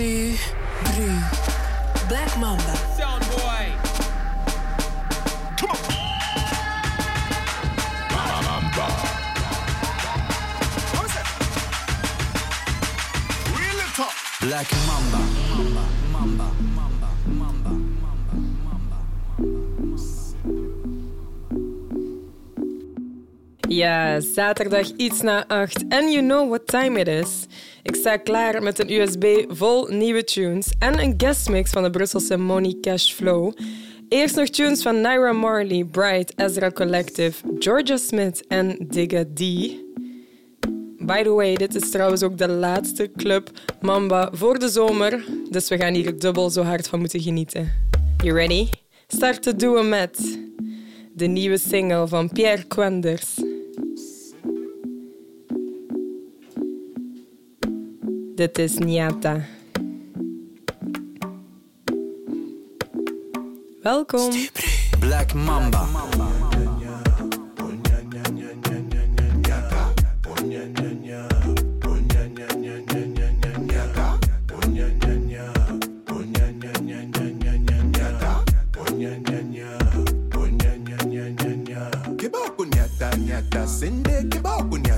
tu bruit. Black Mamba. Sound boy. Black Mamba. Mamba, Mamba, Mamba, Mamba, Mamba, Ja, zaterdag iets na acht. And you know what time it is. Ik sta klaar met een USB vol nieuwe tunes en een guestmix van de Brusselse Money Cash Flow. Eerst nog tunes van Naira Marley, Bright, Ezra Collective, Georgia Smith en Digga D. By the way, dit is trouwens ook de laatste club Mamba voor de zomer, dus we gaan hier dubbel zo hard van moeten genieten. You ready? Start te doen met de nieuwe single van Pierre Quenders. Dit is Niata. Welkom. Black Mamba. Nyata nyata sende kiboko nyata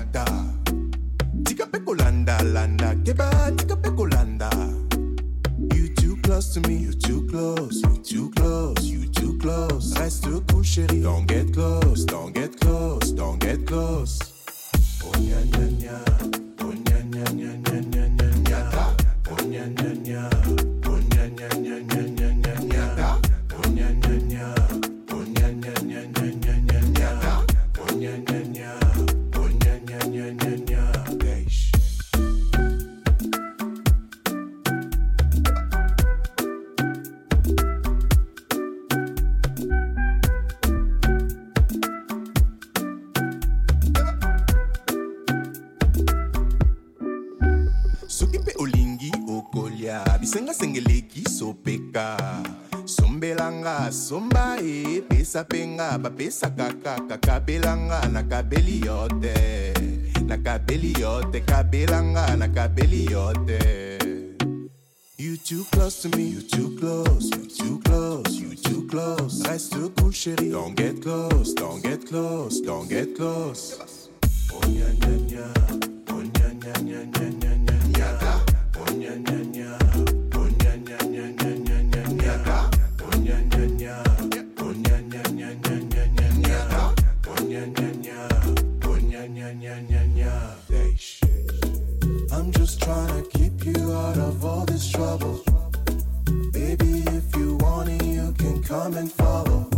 close to me, you too close, you're too close, you too close. Reste cool chérie, don't get close, don't get close, don't get close. Oh nya nya pesa mpenga bapesaka kaka kabelanga nakabeli yo te nakabeli yo te kabelanga nakabeli yo te You too close to me, you too close, you too close, you too close. Reste cool, chérie. Don't get close, don't get close, don't get close. Oh nya nya nya, oh nya nya nya nya nya nya. Oh nya nya nya trying to keep you out of all this trouble. Baby, if you want it, you can come and follow.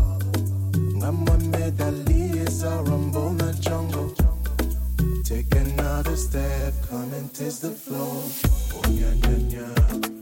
I'm a medali, it's a rumble in the jungle. Take another step, come and taste the flow. Oh, nya, nya, nya.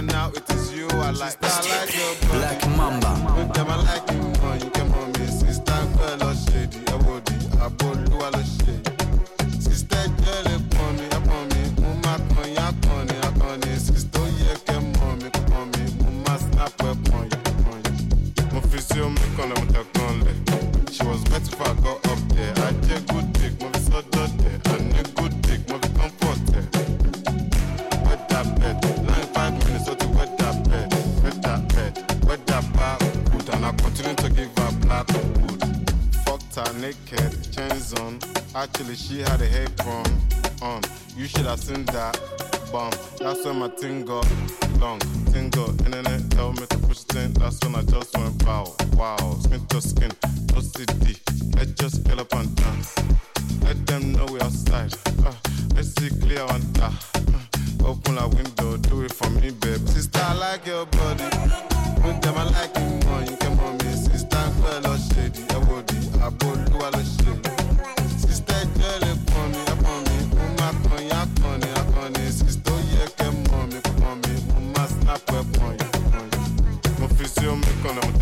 Now it is you I like. I like your body. Black Mamba. With them I like you more. You come on me, sister girl or shady, I would I bolu I lo shady. Actually, she had a apron on. You should have seen that bum. That's when my thing got long. Thing got internet, tell me to push it in. That's when I just went wow, wow. Skin to skin, no CD. Let's just scale up and dance. Let them know we outside. Uh, let's see clear on that. Uh, open a window, do it for me, babe. Sister, I like your body. With them, I like you more. You can on me, sister, girl, or shady. I would I bolu, I lo shady. gonna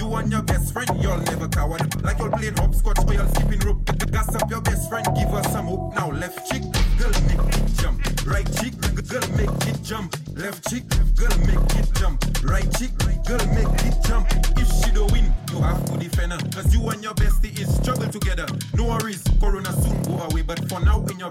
You and your best friend, y'all never coward. Like y'all playing hopscotch or y'all skipping rope. Gas up your best friend, give her some hope. Now left cheek, girl make it jump. Right cheek, girl make it jump. Left cheek,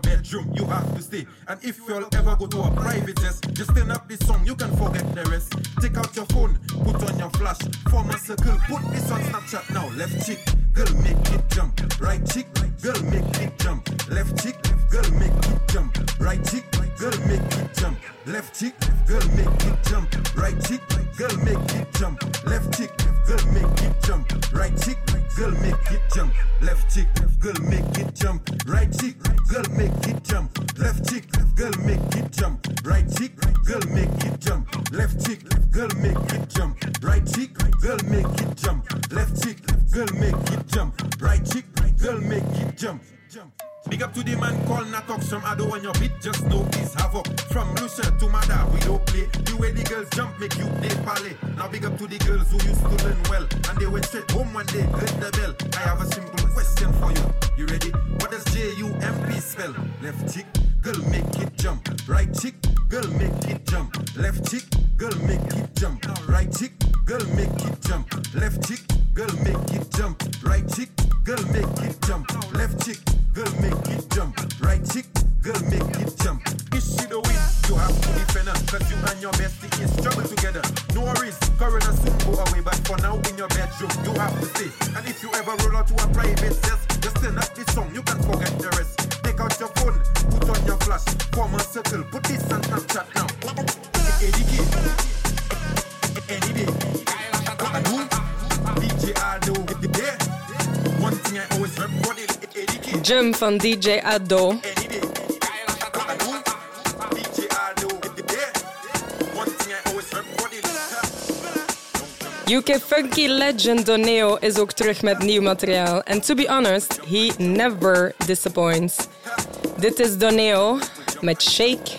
bedroom, you have to stay. And if you'll ever go to a private test, just turn up this song, you can forget the rest. Take out your phone, put on your flash, form a circle, put this on Snapchat now. Left cheek, girl make it jump. Right cheek, girl make it jump. Left cheek, girl make it jump. Right cheek, girl make it jump. Left cheek, girl make it jump. Right cheek, girl make it jump. Left cheek, girl make it jump. Right cheek, girl make it jump. Left cheek, girl make it jump. Right cheek, girl make it jump. Left cheek, girl make it jump. Right cheek, girl make it jump. Left cheek, girl make it jump. Right cheek, girl make it jump. Left cheek, girl make it jump. Right cheek, girl make it jump. Big up to the man called Natox from Ado on your beat, just know he's havoc. From Lucia to Mada, we don't play. The way the girls jump make you they palais. Now big up to the girls who used to learn well. And they went straight home when they heard the bell. I have a simple question for you. You ready? What does J-U-M-P spell? Left cheek, girl make it jump. Right cheek, girl make it jump. Left cheek, girl make it jump. Right cheek, girl make it jump. Left cheek, girl make it jump. Right cheek, girl make it jump. Left cheek, girl make it jump. Right cheek, girl make it jump. If she the win, you have to defend her. Cause you and your bestie is struggle together. No worries, Corona soon go away. But for now, in your bedroom, you have to stay. And if you ever roll out to a private test, just turn up this song, you can forget the rest. Take out your phone, put on your flash, form a circle, put this on Snapchat now. Jump van DJ Ado. UK funky legend Doneo is ook terug met nieuw materiaal. En to be honest, he never disappoints. Dit is Doneo met Shake.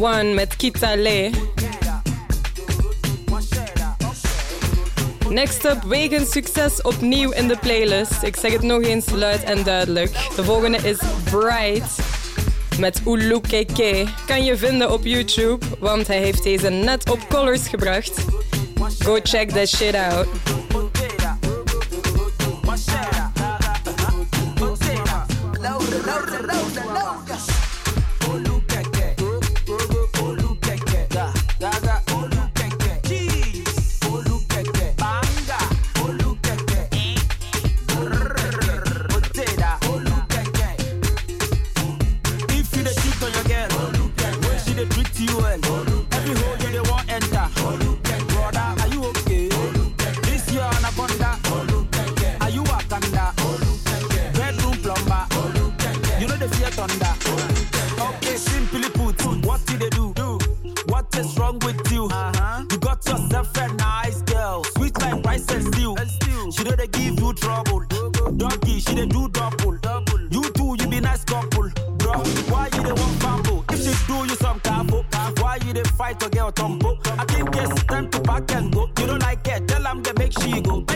One 1 met Kitale. Next up, wegen succes opnieuw in de playlist. Ik zeg het nog eens luid en duidelijk. De volgende is Bright met Ulukeke. Kan je vinden op YouTube, want hij heeft deze net op Colors gebracht. Go check that shit out. she fight to get otombo. I think it's time to pack and go. You don't like it, tell am get make she go.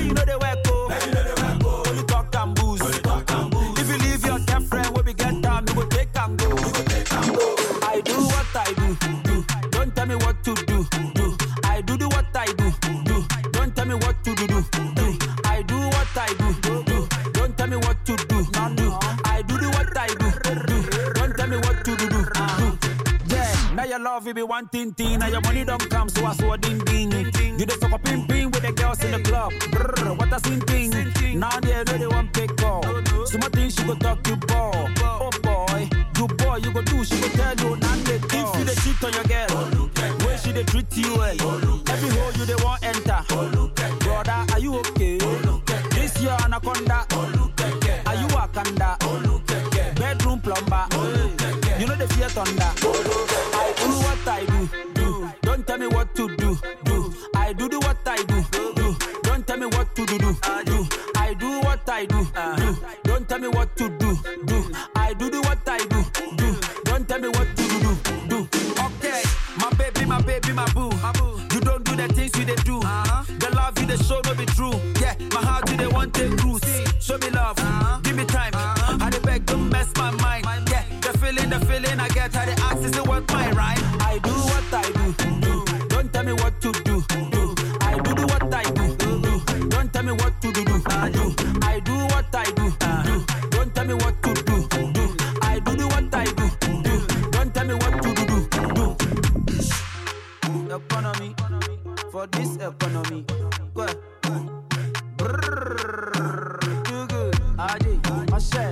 I said.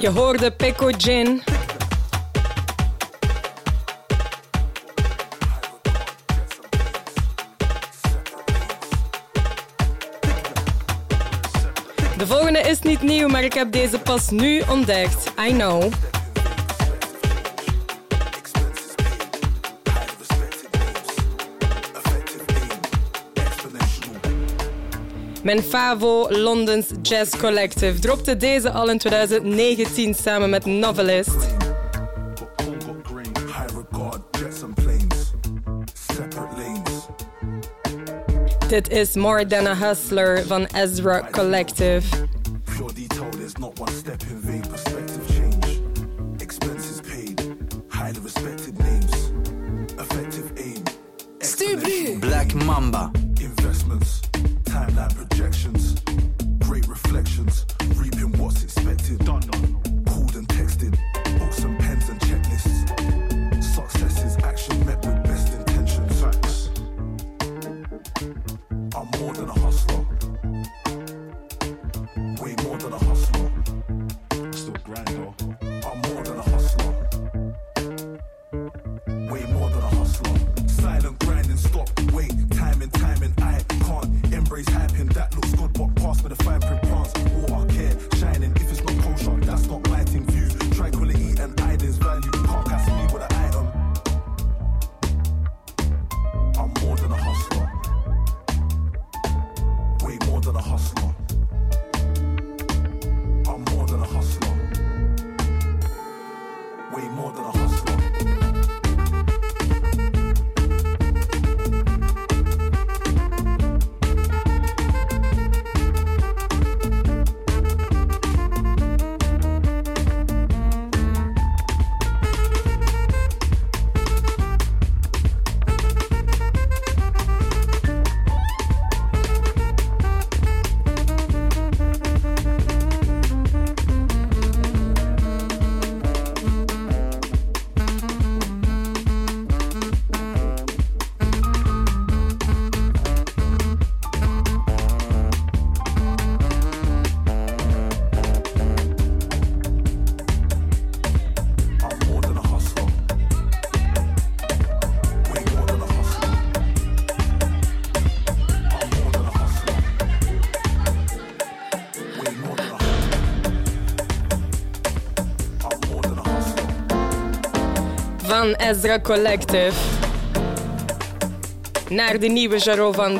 Je hoorde Pico Jin. Is niet nieuw, maar ik heb deze pas nu ontdekt. I know. Mijn favo Londens Jazz Collective dropte deze al in 2019 samen met Novelist. Dit is More Than a Hustler van Ezra Collective. Van Ezra Collective. Naar de nieuwe Jaro van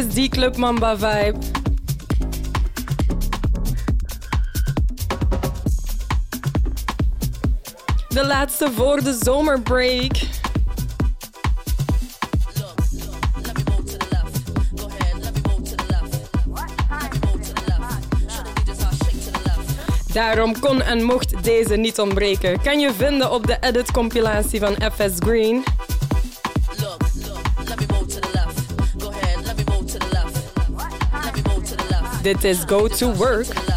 is die Club Mamba vibe. De laatste voor de zomerbreak. Daarom kon en mocht deze niet ontbreken. Kan je vinden op de edit-compilatie van FS Green. did this Go to Work.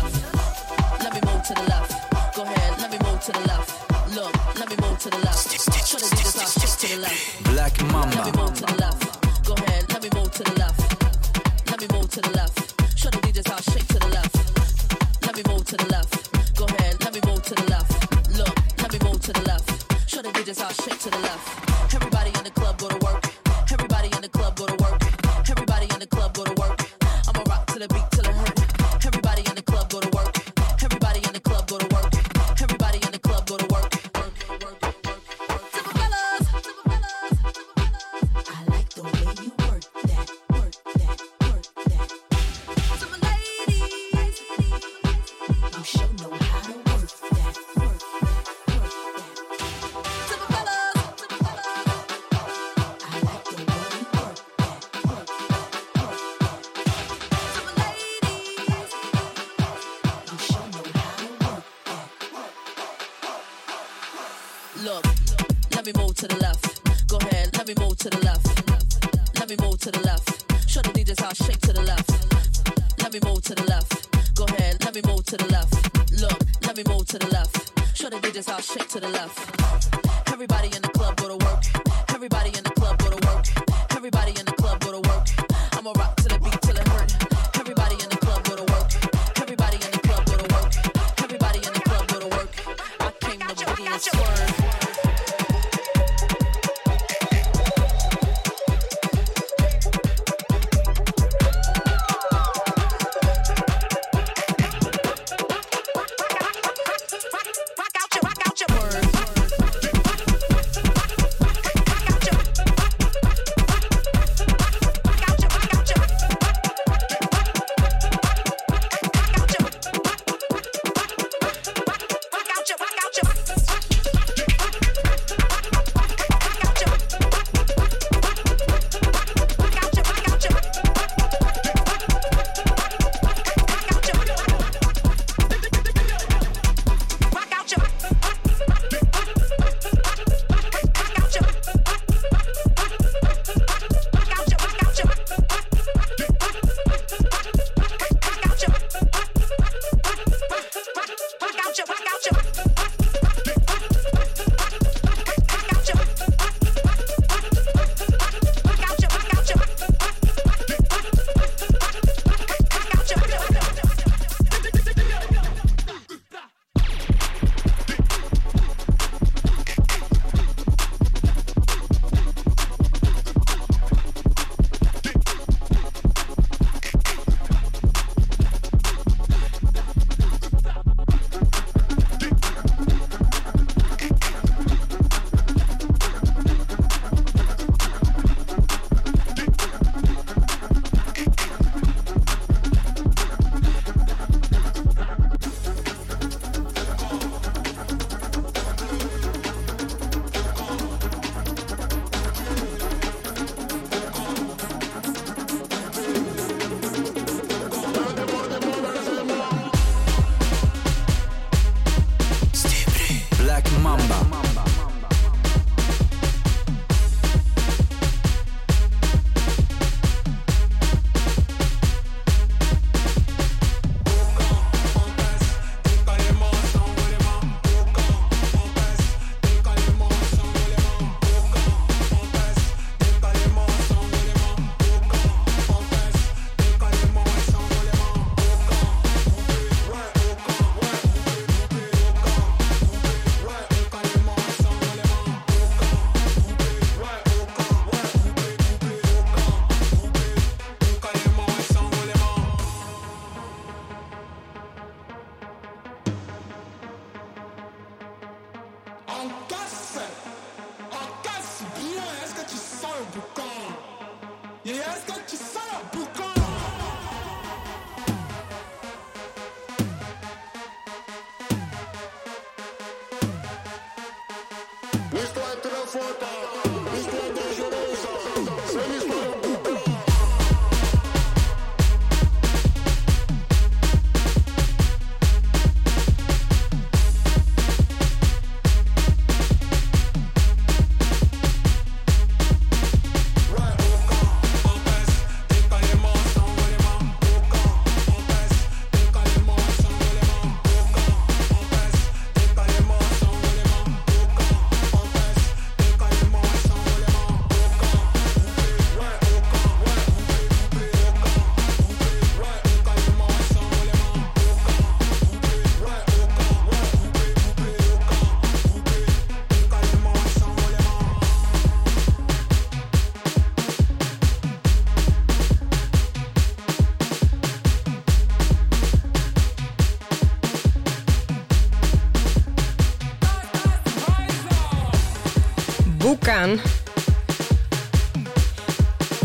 I'm a rock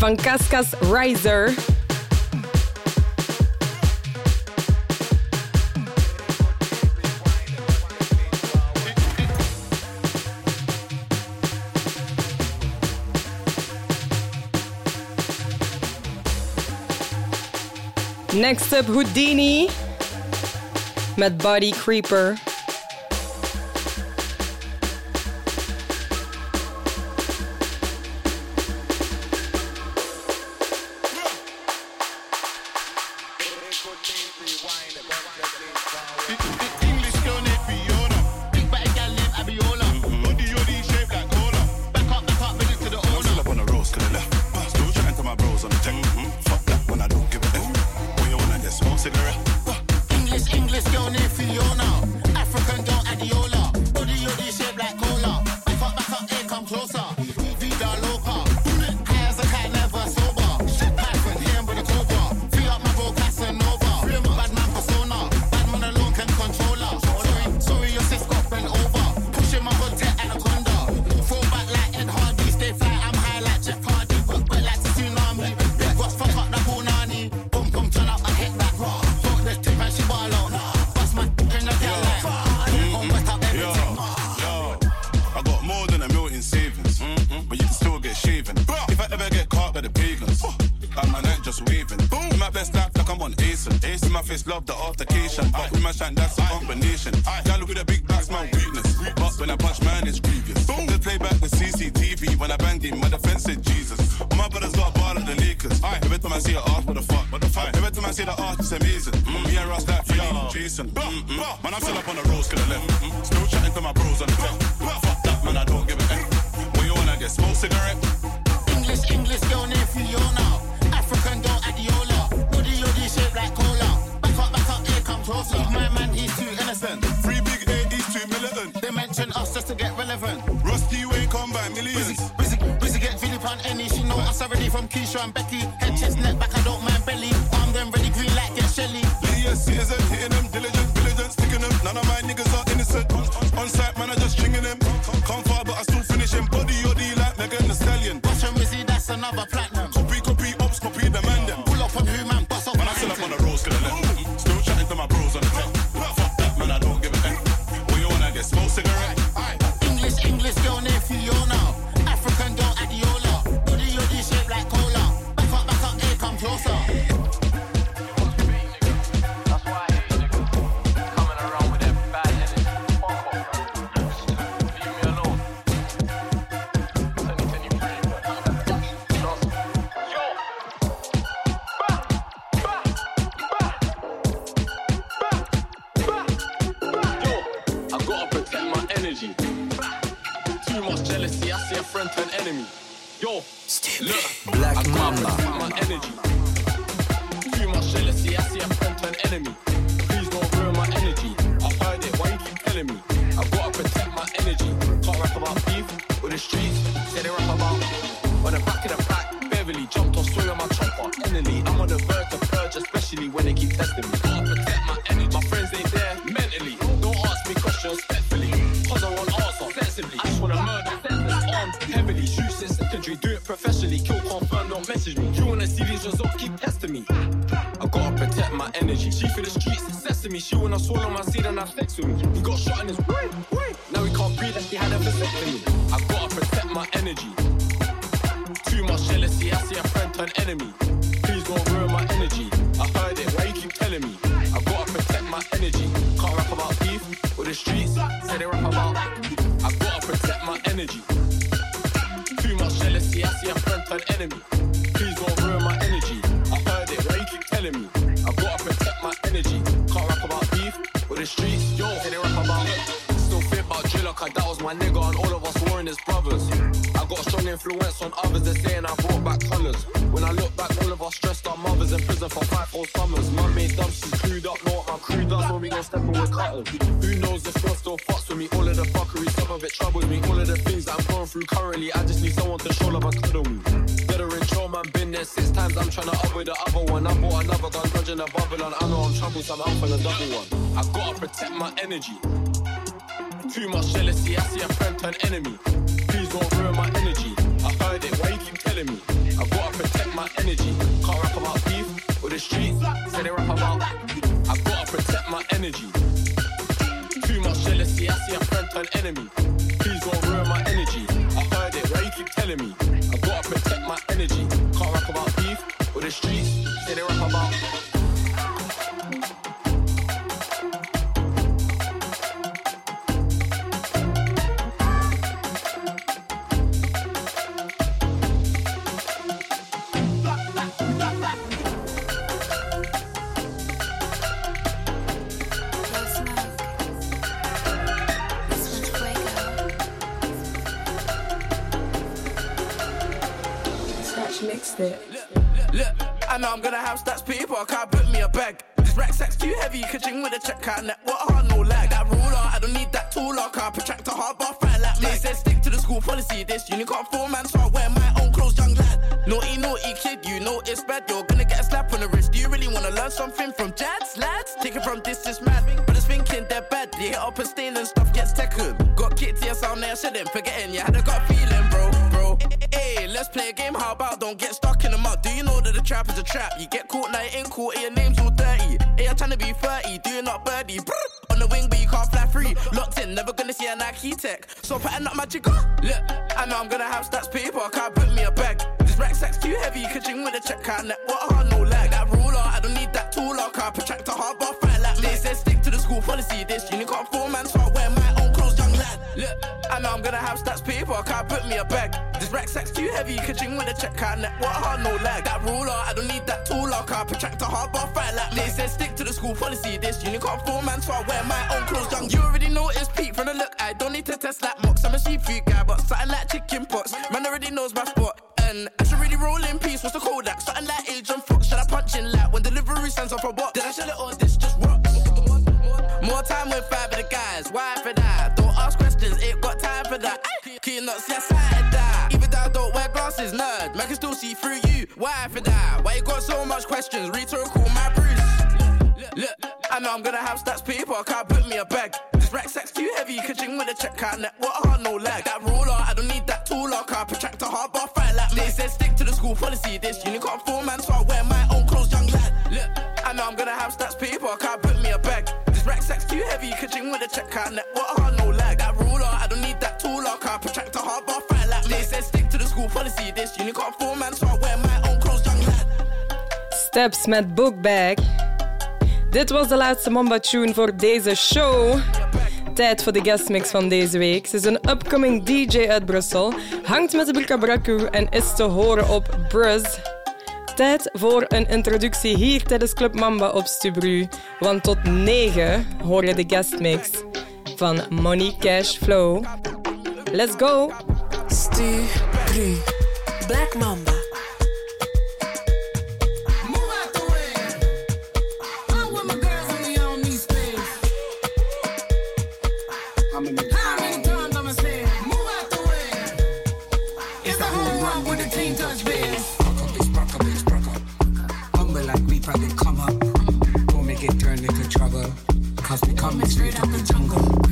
on Cascas Riser. Next up, Hoodini met Body Creeper. best life like I'm on ASIN. Ace in my face, love the altercation. Fuck with my shine, that's a combination. Gal with a big back's my weakness. But when I punch, man, it's grievous. Just play back the CCTV when I bang him, my defense said Jesus. My brother's got a bar at the Lakers. Every time I see an arse, what the fuck? What the fuck? Every time I see the art, it's amazing. Mm, me and Ross, that Jason. Mm-mm. Man, I'm still up on the roads, could I left. from Keisha and Becky. Head, chest, neck, I Selassie has sent an enemy. Energy. She for the streets, sesame. She wanna swallow my seed and have sex with me. He got shot in his brain. Now he can't breathe, like he had a vasectomy. I gotta protect my energy. Too much jealousy, I see a friend turn enemy. Please don't ruin my energy. I heard it, why you keep telling me? I gotta protect my energy. Can't rap about beef or the streets. Say they rap about. I gotta protect my energy. Too much jealousy, I see a friend turn enemy. Streets. Yo, say they rap about. Still think about Driller, cause that was my nigga, and all of us warring as brothers. I got a strong influence on others, they're saying I brought back colours. When I look back, all of us stressed our mothers in prison for five whole summers. Mum made dumb, she's clued up, know my crew does when we gon' step in with cutters. Who knows if God still fucks with me? All of the fuckery, some of it troubles me. All of the things that I'm going through currently, I just need times, I'm trying to up with the other one. I bought another gun, dodging a bubble, and I know I'm troublesome, I'm for the double one. I gotta protect my energy. Too much jealousy, I see a friend turn enemy. Please don't ruin my energy. I heard it, why you keep telling me? I gotta protect my energy. Can't rap about beef or the streets. Say they rap about. I gotta protect my energy. Too much jealousy, I see a friend turn enemy. Please don't ruin my energy. I heard it, why you keep telling me? I gotta protect my energy. Can't rap about beef or the streets. Say they rap about. It. Look, I know I'm gonna have stats people, I can't put me a bag. This rack sack's too heavy, catching with a check out net. What hard, no lag. That ruler, I don't need that tool, I can't protract a hard bar, fat like They said stick to the school policy, this uni four man, so I wear my own clothes, young lad. Naughty, naughty kid, you know it's bad, you're gonna get a slap on the wrist. Do you really wanna learn something from Jads, lads? Take it from this, is mad. But it's thinking they're bad, they hit up a stain and stuff gets taken. Got kicked your sound there, shouldn't forgetting you had a gut feeling, let's play a game, how about don't get stuck in the mud? Do you know that the trap is a trap? You get caught now, you ain't caught, and your name's all dirty. Hey, I'm trying to be 30, do you not birdie? Brr, on the wing, but you can't fly free. Locked in, never gonna see a Nike tech. So pattern up my jigger. Look, I know I'm gonna have stats paper, I can't put me a bag. This rack sack's too heavy, catching with a check out net. What hard, no lag. That ruler, I don't need that tool, I can't protract a hard bar, fat like this. They stick to the school policy, this uni can't four man, so I wear my own clothes, young lad. Look, I know I'm gonna have stats paper, I can't put me a bag. This rack too heavy, catching with a check out net. What hard, no lag. That ruler, I don't need that tool, I can't protract a hard bar, fight like They said stick to the school policy, this uni can't four man, so I wear my own clothes, young. You already know it's peak from the look, I don't need to test like mocks. I'm a seafood guy, but something like chicken pox. Man already knows my spot. And I should really roll in peace. What's the Kodak? Something like Agent Fox. Should I punch in like when delivery sends off a what? Did I shell it or this just rocks? More time with five of the guys. Why for that? Don't ask questions. Ain't got time for that. Can not see See through you. Why for that? Why you got so much questions? Rhetorical, my Bruce. Look, I know I'm gonna have stats people. I can't put me a bag. This rack sack's too heavy, catching with a check out net. What a hard, no lag. That ruler, I don't need that tool, I can't protract a hard bar, fight like They said stick to the school policy, this uni can't four man, so I wear my own clothes, young lad. Look, I know I'm gonna have stats people. I can't put me a bag. This rack sack's too heavy, catching with a check out net. What a hard, uni can't four man, so I wear my own clothes, young lad. Steps met Bookbag. Dit was de laatste Mamba Tune voor deze show. Tijd voor de guestmix van deze week. Ze is een upcoming DJ uit Brussel, hangt met de Burka Braku en is te horen op Bruzz. Tijd voor een introductie hier tijdens Club Mamba op Stubru. Want tot 9 hoor je de guestmix van Money Cash Flow. Let's go! Stubru. Black Mamba. How many times I'ma say it? Move out the way. It's a home run with the team touch base. Humble like we probably come up. Don't make it turn into trouble. Cause we coming straight out the jungle.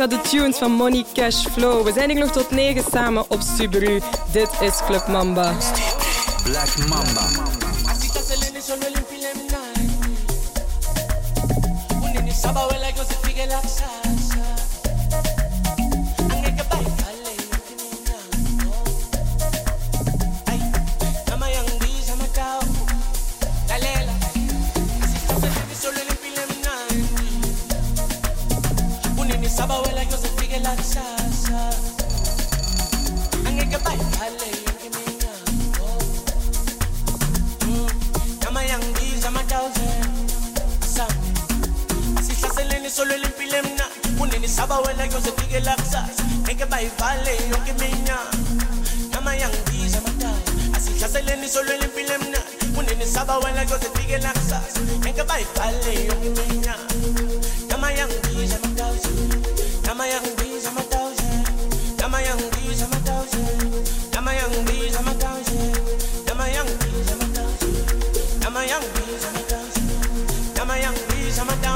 naar de tunes van Money Cash Flow. We zijn hier nog tot 9 samen op Subaru. Dit is Club Mamba. Black Mamba.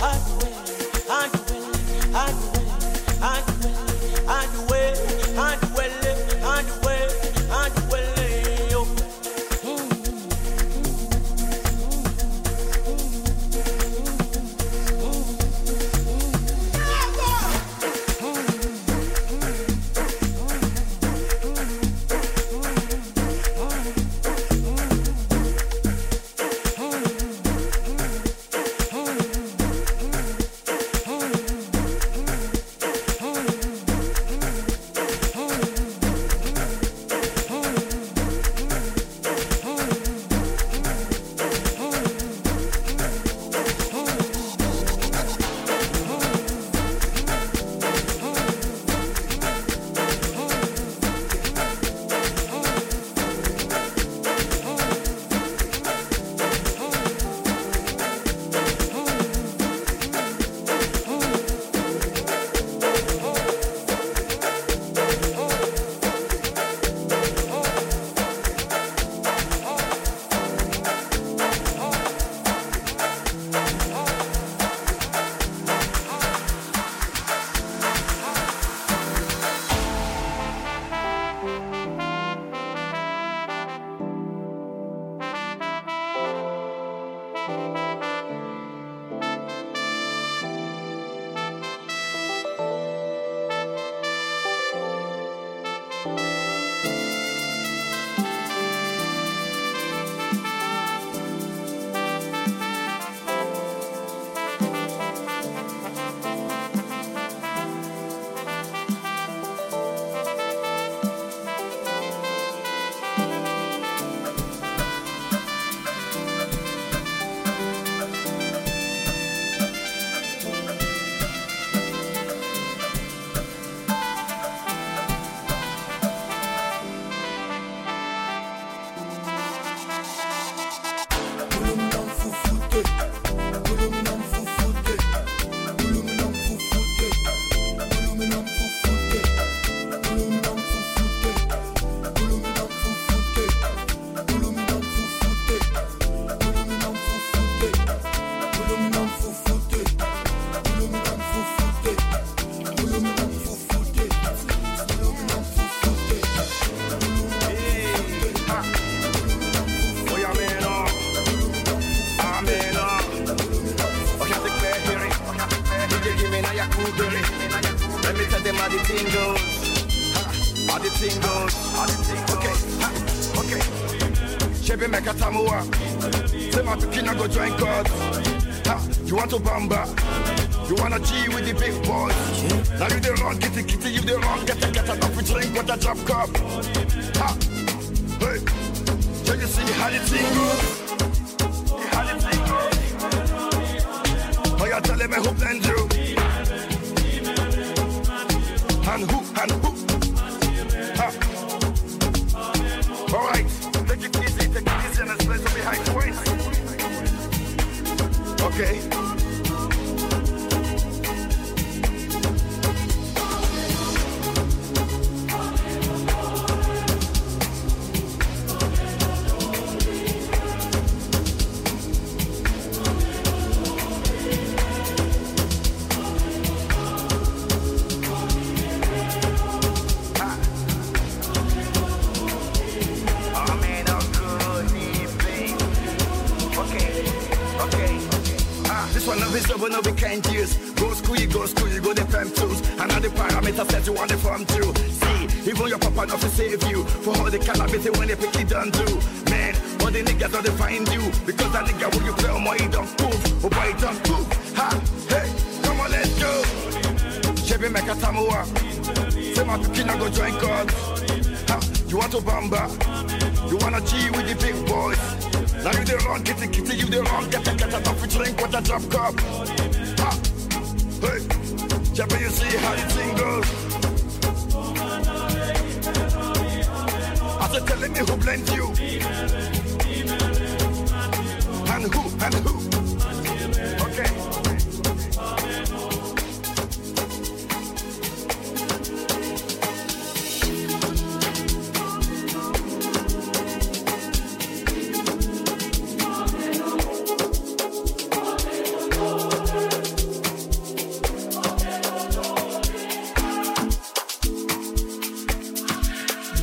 heart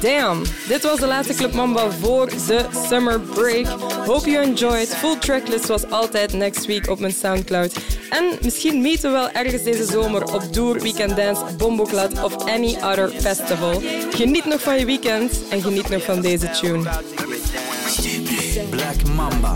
Damn, dit was de laatste Club Mamba voor de summer break. Hope you enjoyed. Full tracklist zoals altijd next week op mijn Soundcloud. En misschien meeten we wel ergens deze zomer op Doer, Weekend Dance, Bomboklad of any other festival. Geniet nog van je weekend en geniet nog van deze tune. Black Mamba.